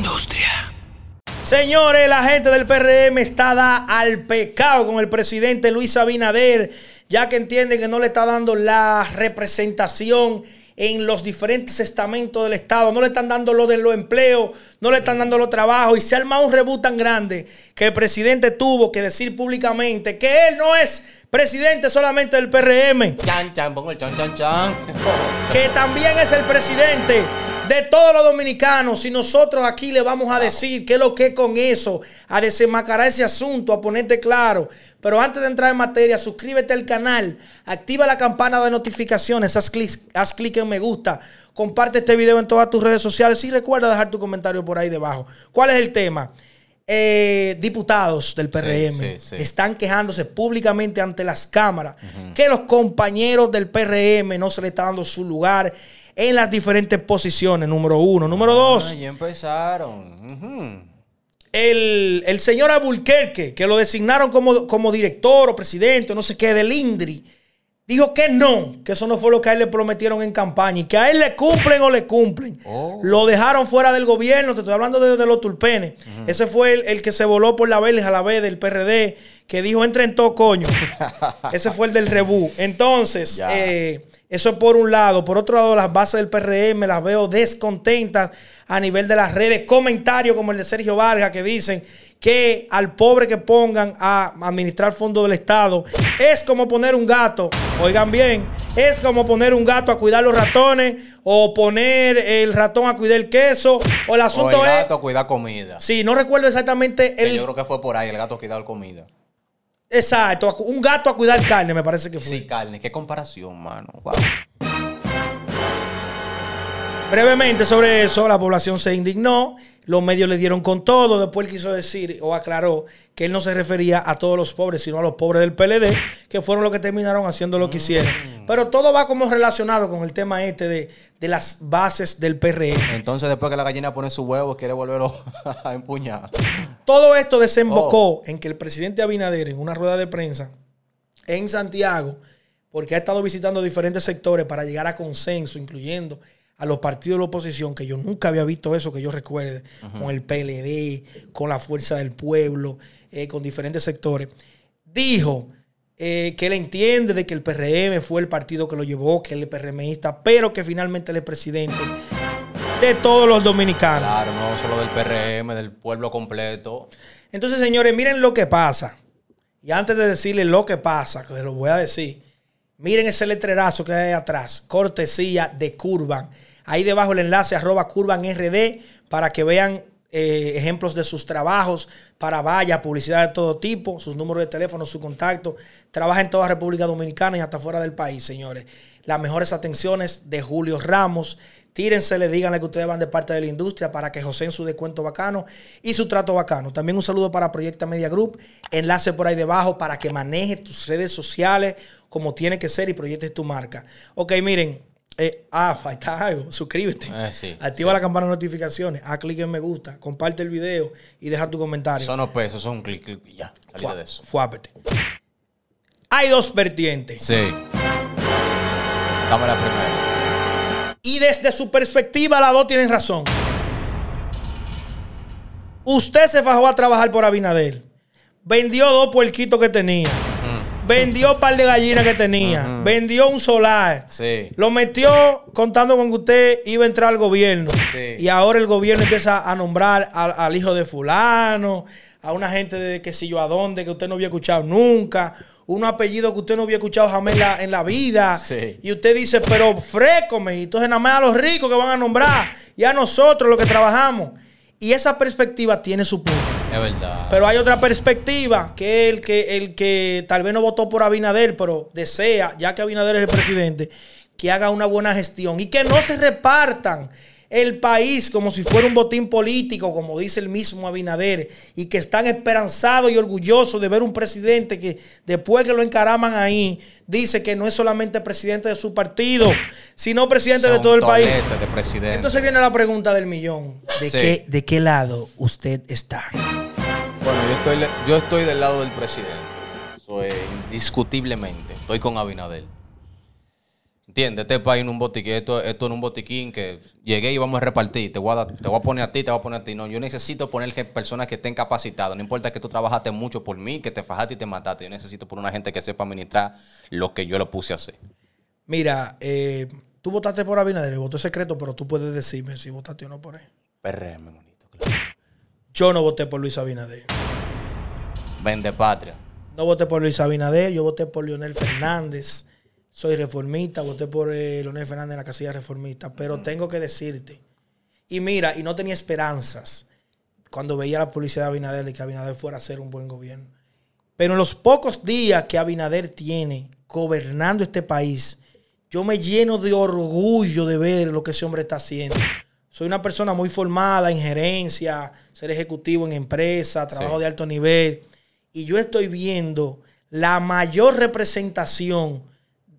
industria. Señores, la gente del PRM está da al pecado con el presidente Luis Abinader, ya que entienden que no le está dando la representación en los diferentes estamentos del Estado, no le están dando lo de los empleos, no le están dando los trabajos y se ha armado un rebú tan grande que el presidente tuvo que decir públicamente que él no es presidente solamente del PRM, Chan, chan, pongo el chan, chan, chan. que también es el presidente de todos los dominicanos. Y nosotros aquí le vamos a decir qué es lo que es con eso, a desenmascarar ese asunto, a ponerte claro. Pero antes de entrar en materia, suscríbete al canal, activa la campana de notificaciones, haz clic, haz clic en me gusta, comparte este video en todas tus redes sociales y recuerda dejar tu comentario por ahí debajo. ¿Cuál es el tema? Eh, diputados del PRM sí, sí. están quejándose públicamente ante las cámaras que los compañeros del PRM no se le está dando su lugar en las diferentes posiciones, número uno. Número dos, Ah, ya empezaron. El, el señor Abulquerque, que lo designaron como, como director o presidente, no sé qué, del INDRI, dijo que no, que eso no fue lo que a él le prometieron en campaña y que a él le cumplen o le cumplen. Oh. Lo dejaron fuera del gobierno, te estoy hablando de, de los tulpenes. Ese fue el, el que se voló por la verja a la vez del PRD, que dijo entra en todo coño. Ese fue el del rebú. Entonces, eh, eso por un lado. Por otro lado, las bases del PRM las veo descontentas a nivel de las redes. Comentarios como el de Sergio Vargas que dicen que al pobre que pongan a administrar fondos del Estado es como poner un gato, oigan bien, es como poner un gato a cuidar los ratones o poner el ratón a cuidar el queso o el O asunto el es... gato cuida comida. Sí, no recuerdo exactamente Que el... yo creo que fue por ahí, el gato cuidar comida. Exacto, un gato a cuidar carne me parece que fue. Sí, carne. Qué comparación, mano. Brevemente sobre eso, la población se indignó, los medios le dieron con todo, después él quiso decir o aclaró que él no se refería a todos los pobres, sino a los pobres del PLD, que fueron los que terminaron haciendo lo que hicieron. Pero todo va como relacionado con el tema este de, de las bases del PRM. Entonces, después que la gallina pone su huevo, quiere volverlo a empuñar. Todo esto desembocó en que el presidente Abinader, en una rueda de prensa en Santiago, porque ha estado visitando diferentes sectores para llegar a consenso, incluyendo a los partidos de la oposición, que yo nunca había visto eso, que yo recuerde, con el PLD, con la Fuerza del Pueblo, eh, con diferentes sectores, dijo eh, que él entiende de que el PRM fue el partido que lo llevó, que él es PRMista, pero que finalmente él es presidente de todos los dominicanos. Claro, no solo del PRM, del pueblo completo. Entonces, señores, miren lo que pasa. Y antes de decirles lo que pasa, que se lo voy a decir, miren ese letrerazo que hay atrás, cortesía de Curvan. Ahí debajo el enlace arroba Curvan RD para que vean eh, ejemplos de sus trabajos para vallas, publicidad de todo tipo, sus números de teléfono, su contacto. Trabaja en toda República Dominicana y hasta fuera del país, señores. Las mejores atenciones de Julio Ramos. Tírensele, díganle que ustedes van de parte de la industria para que José en su descuento bacano y su trato bacano. También un saludo para Proyecta Media Group. Enlace por ahí debajo para que manejes tus redes sociales como tiene que ser y proyectes tu marca. Ok, miren. Eh, ah, falta algo. Suscríbete. Eh, sí, Activa sí. la campana de notificaciones. Haz clic en me gusta. Comparte el video y deja tu comentario. Son los pesos, son un clic, clic y ya. Fuá- de eso. fuápete. Hay dos vertientes. Sí. Dame la primera. Y desde su perspectiva, las dos tienen razón. Usted se fajó a trabajar por Abinader. Vendió dos puerquitos que tenía. Vendió un par de gallinas que tenía. Vendió un solar. Sí. Lo metió contando con que usted iba a entrar al gobierno. Sí. Y ahora el gobierno empieza a nombrar al, al hijo de fulano, a una gente de que si yo a dónde, que usted no había escuchado nunca, un apellido que usted no había escuchado jamás en la, en la vida. Sí. Y usted dice, pero frécome. Y entonces nada más a los ricos que van a nombrar y a nosotros los que trabajamos. Y esa perspectiva tiene su punto. Es verdad. Pero hay otra perspectiva, que el que, el que tal vez no votó por Abinader, pero desea, ya que Abinader es el presidente, que haga una buena gestión y que no se repartan el país como si fuera un botín político, como dice el mismo Abinader, y que están esperanzados y orgullosos de ver un presidente que después que lo encaraman ahí, dice que no es solamente presidente de su partido, sino presidente de todo el país. de presidente. Entonces viene la pregunta del millón. ¿De, Sí. qué, ¿De qué lado usted está? Bueno, yo estoy, yo estoy del lado del presidente. Es indiscutiblemente. Estoy con Abinader. ¿Entiendes? Este país en un botiquín, esto, esto en un botiquín que llegué y vamos a repartir. Te voy a, te voy a poner a ti, te voy a poner a ti. No, yo necesito poner personas que estén capacitadas. No importa que tú trabajaste mucho por mí, que te fajaste y te mataste. Yo necesito poner una gente que sepa administrar lo que yo lo puse a hacer. Mira, eh, tú votaste por Abinader, el voto es secreto, pero tú puedes decirme si votaste o no por él. PRM, bonito, claro. Yo no voté por Luis Abinader. Vende patria. No voté por Luis Abinader, yo voté por Leonel Fernández. Soy reformista, voté por eh, Leonel Fernández en la casilla reformista. Pero tengo que decirte, y mira, y no tenía esperanzas cuando veía la publicidad de Abinader de que Abinader fuera a hacer un buen gobierno. Pero en los pocos días que Abinader tiene gobernando este país, yo me lleno de orgullo de ver lo que ese hombre está haciendo. Soy una persona muy formada en gerencia, ser ejecutivo en empresa, trabajo Sí. de alto nivel. Y yo estoy viendo la mayor representación,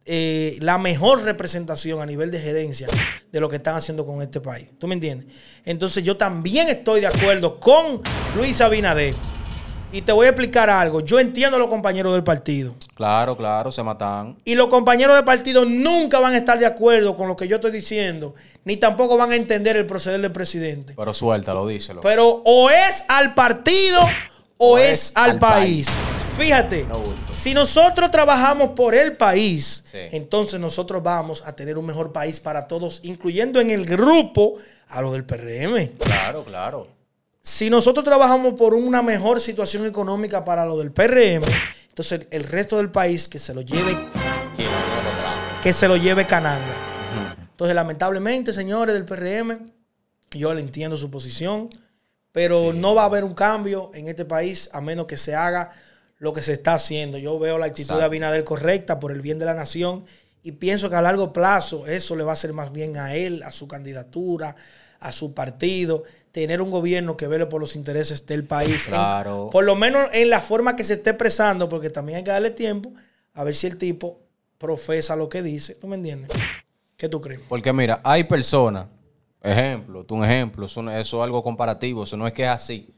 eh, la mejor representación a nivel de gerencia de lo que están haciendo con este país. ¿Tú me entiendes? Entonces yo también estoy de acuerdo con Luis Abinader. Y te voy a explicar algo. Yo entiendo a los compañeros del partido. Claro, claro, se matan. Y los compañeros del partido nunca van a estar de acuerdo con lo que yo estoy diciendo, ni tampoco van a entender el proceder del presidente. Pero suéltalo, díselo. Pero o es al partido o, O es, es al, al país. país. Fíjate, No si nosotros trabajamos por el país, Sí. entonces nosotros vamos a tener un mejor país para todos, incluyendo en el grupo a lo del PRM. Claro, claro. Si nosotros trabajamos por una mejor situación económica para lo del PRM, entonces el resto del país que se lo lleve, que se lo lleve cananga. Ujú. Entonces, lamentablemente, señores del PRM, yo le entiendo su posición, pero no va a haber un cambio en este país a menos que se haga lo que se está haciendo. Yo veo la actitud de. Abinader correcta por el bien de la nación y pienso que a largo plazo eso le va a hacer más bien a él, a su candidatura, a su partido, tener un gobierno que vele por los intereses del país. En- Claro. por lo menos en la forma que se esté expresando, porque también hay que darle tiempo a ver si el tipo profesa lo que dice. ¿Tú me entiendes? ¿Qué tú crees? Porque mira, hay personas, ejemplo, tú un ejemplo, eso, eso es algo comparativo, eso no es que es así.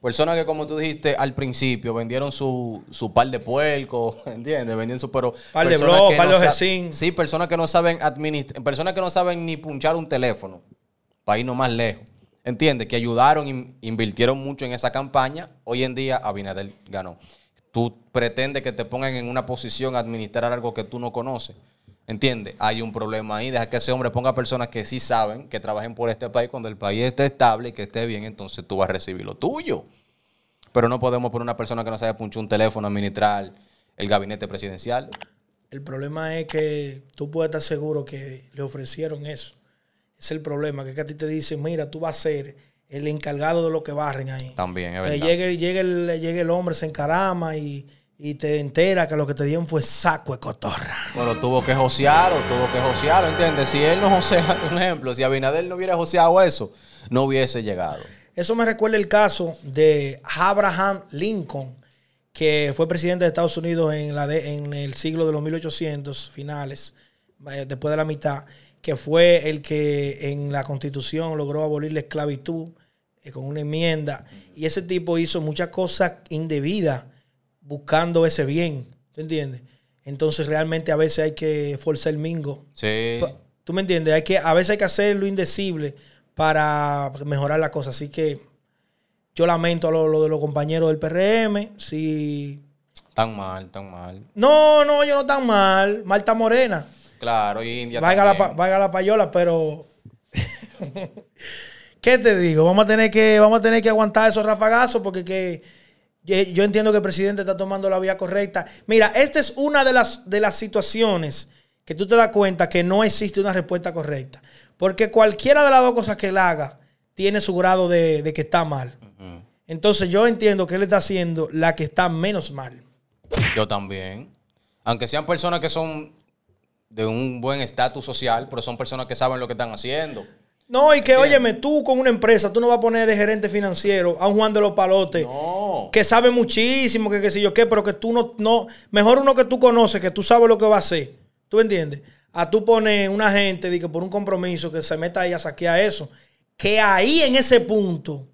Personas que, como tú dijiste al principio, vendieron su, su par de puercos, ¿entiendes? Vendieron su, pero... Par de bro, que par de no ojecín. Sí, personas que no saben administrar, personas que no saben ni punchar un teléfono, para irnos más lejos. ¿Entiendes? Que ayudaron, in- invirtieron mucho en esa campaña. Hoy en día Abinader ganó. Tú pretendes que te pongan en una posición a administrar algo que tú no conoces. ¿Entiendes? Hay un problema ahí. Deja que ese hombre ponga personas que sí saben, que trabajen por este país. Cuando el país esté estable y que esté bien, entonces tú vas a recibir lo tuyo. Pero no podemos poner una persona que no sabe punchar un teléfono, administrar el gabinete presidencial. El problema es que tú puedes estar seguro que le ofrecieron eso. Es el problema, que, es que a ti te dicen, mira, tú vas a ser el encargado de lo que barren ahí. También, es Que verdad. llegue, llegue, el, llegue el hombre, se encarama y, y te entera que lo que te dieron fue saco de cotorra. Bueno, tuvo que josearlo, tuvo que josearlo, ¿entiendes? Si él no josea, un ejemplo, si Abinader no hubiera joseado eso, no hubiese llegado. Eso me recuerda el caso de Abraham Lincoln, que fue presidente de Estados Unidos en, la de- en el siglo de los 1800 finales, eh, después de la mitad, que fue el que en la constitución logró abolir la esclavitud eh, con una enmienda. Y ese tipo hizo muchas cosas indebidas buscando ese bien. ¿Tú entiendes? Entonces realmente a veces hay que forzar el mingo. Sí. ¿Tú me entiendes? Hay que, a veces hay que hacer lo indecible para mejorar la cosa. Así que yo lamento a lo, lo de los compañeros del PRM. Si... Tan mal, tan mal. No, no, ellos no están mal. Marta Morena. Claro, y India Valga la, valga la payola, pero... ¿Qué te digo? Vamos a tener que, vamos a tener que aguantar esos rafagazos porque que, yo, entiendo que el presidente está tomando la vía correcta. Mira, esta es una de las, de las situaciones que tú te das cuenta que no existe una respuesta correcta. Porque cualquiera de las dos cosas que él haga tiene su grado de, de que está mal. Entonces yo entiendo que él está haciendo la que está menos mal. Yo también. Aunque sean personas que son de un buen estatus social, pero son personas que saben lo que están haciendo. No, y que, óyeme, tú con una empresa, tú no vas a poner de gerente financiero a un Juan de los Palotes. No. Que sabe muchísimo, que qué sé yo qué, pero que tú no, no, mejor uno que tú conoces, que tú sabes lo que va a hacer. ¿Tú entiendes? A tú pones una gente de que por un compromiso que se meta ahí a saquear eso, que ahí en ese punto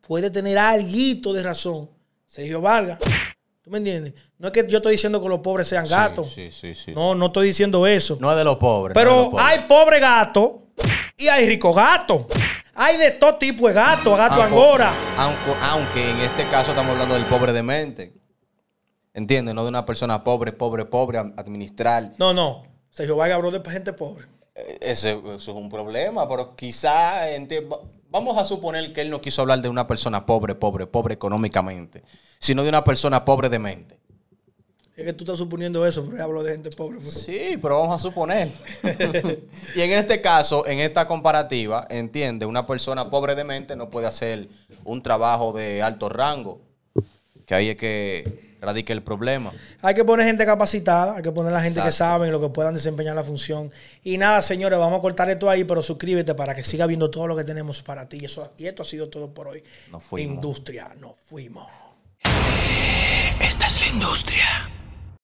puede tener algo de razón. Sergio Vargas. ¿Tú me entiendes? No es que yo estoy diciendo que los pobres sean gatos. Sí, sí, sí. No, no estoy diciendo eso. No es de los pobres. no Pero los pobres. hay pobre gato y hay rico gato. Hay de todo tipo de gato, gato Aunque- angora. Aunque, aunque en este caso estamos hablando del pobre de mente. ¿Entiendes? No de una persona pobre, pobre, pobre, administrar. No, no. Sergio Vargas habló de gente pobre. Eh, Ese, eso es un problema, pero quizá vamos a suponer que él no quiso hablar de una persona pobre, pobre, pobre económicamente, sino de una persona pobre de mente. Es que tú estás suponiendo eso, pero yo hablo de gente pobre. pues. Sí, pero vamos a suponer. y en este caso, en esta comparativa, entiende, una persona pobre de mente no puede hacer un trabajo de alto rango, que ahí es que radica el problema. Hay que poner gente capacitada, hay que poner la gente que Exacto. saben lo que puedan desempeñar la función. Y nada, señores, vamos a cortar esto ahí, pero suscríbete para que siga viendo todo lo que tenemos para ti. Y, eso, y esto ha sido todo por hoy. Nos fuimos. Industria, nos fuimos. Esta es la industria.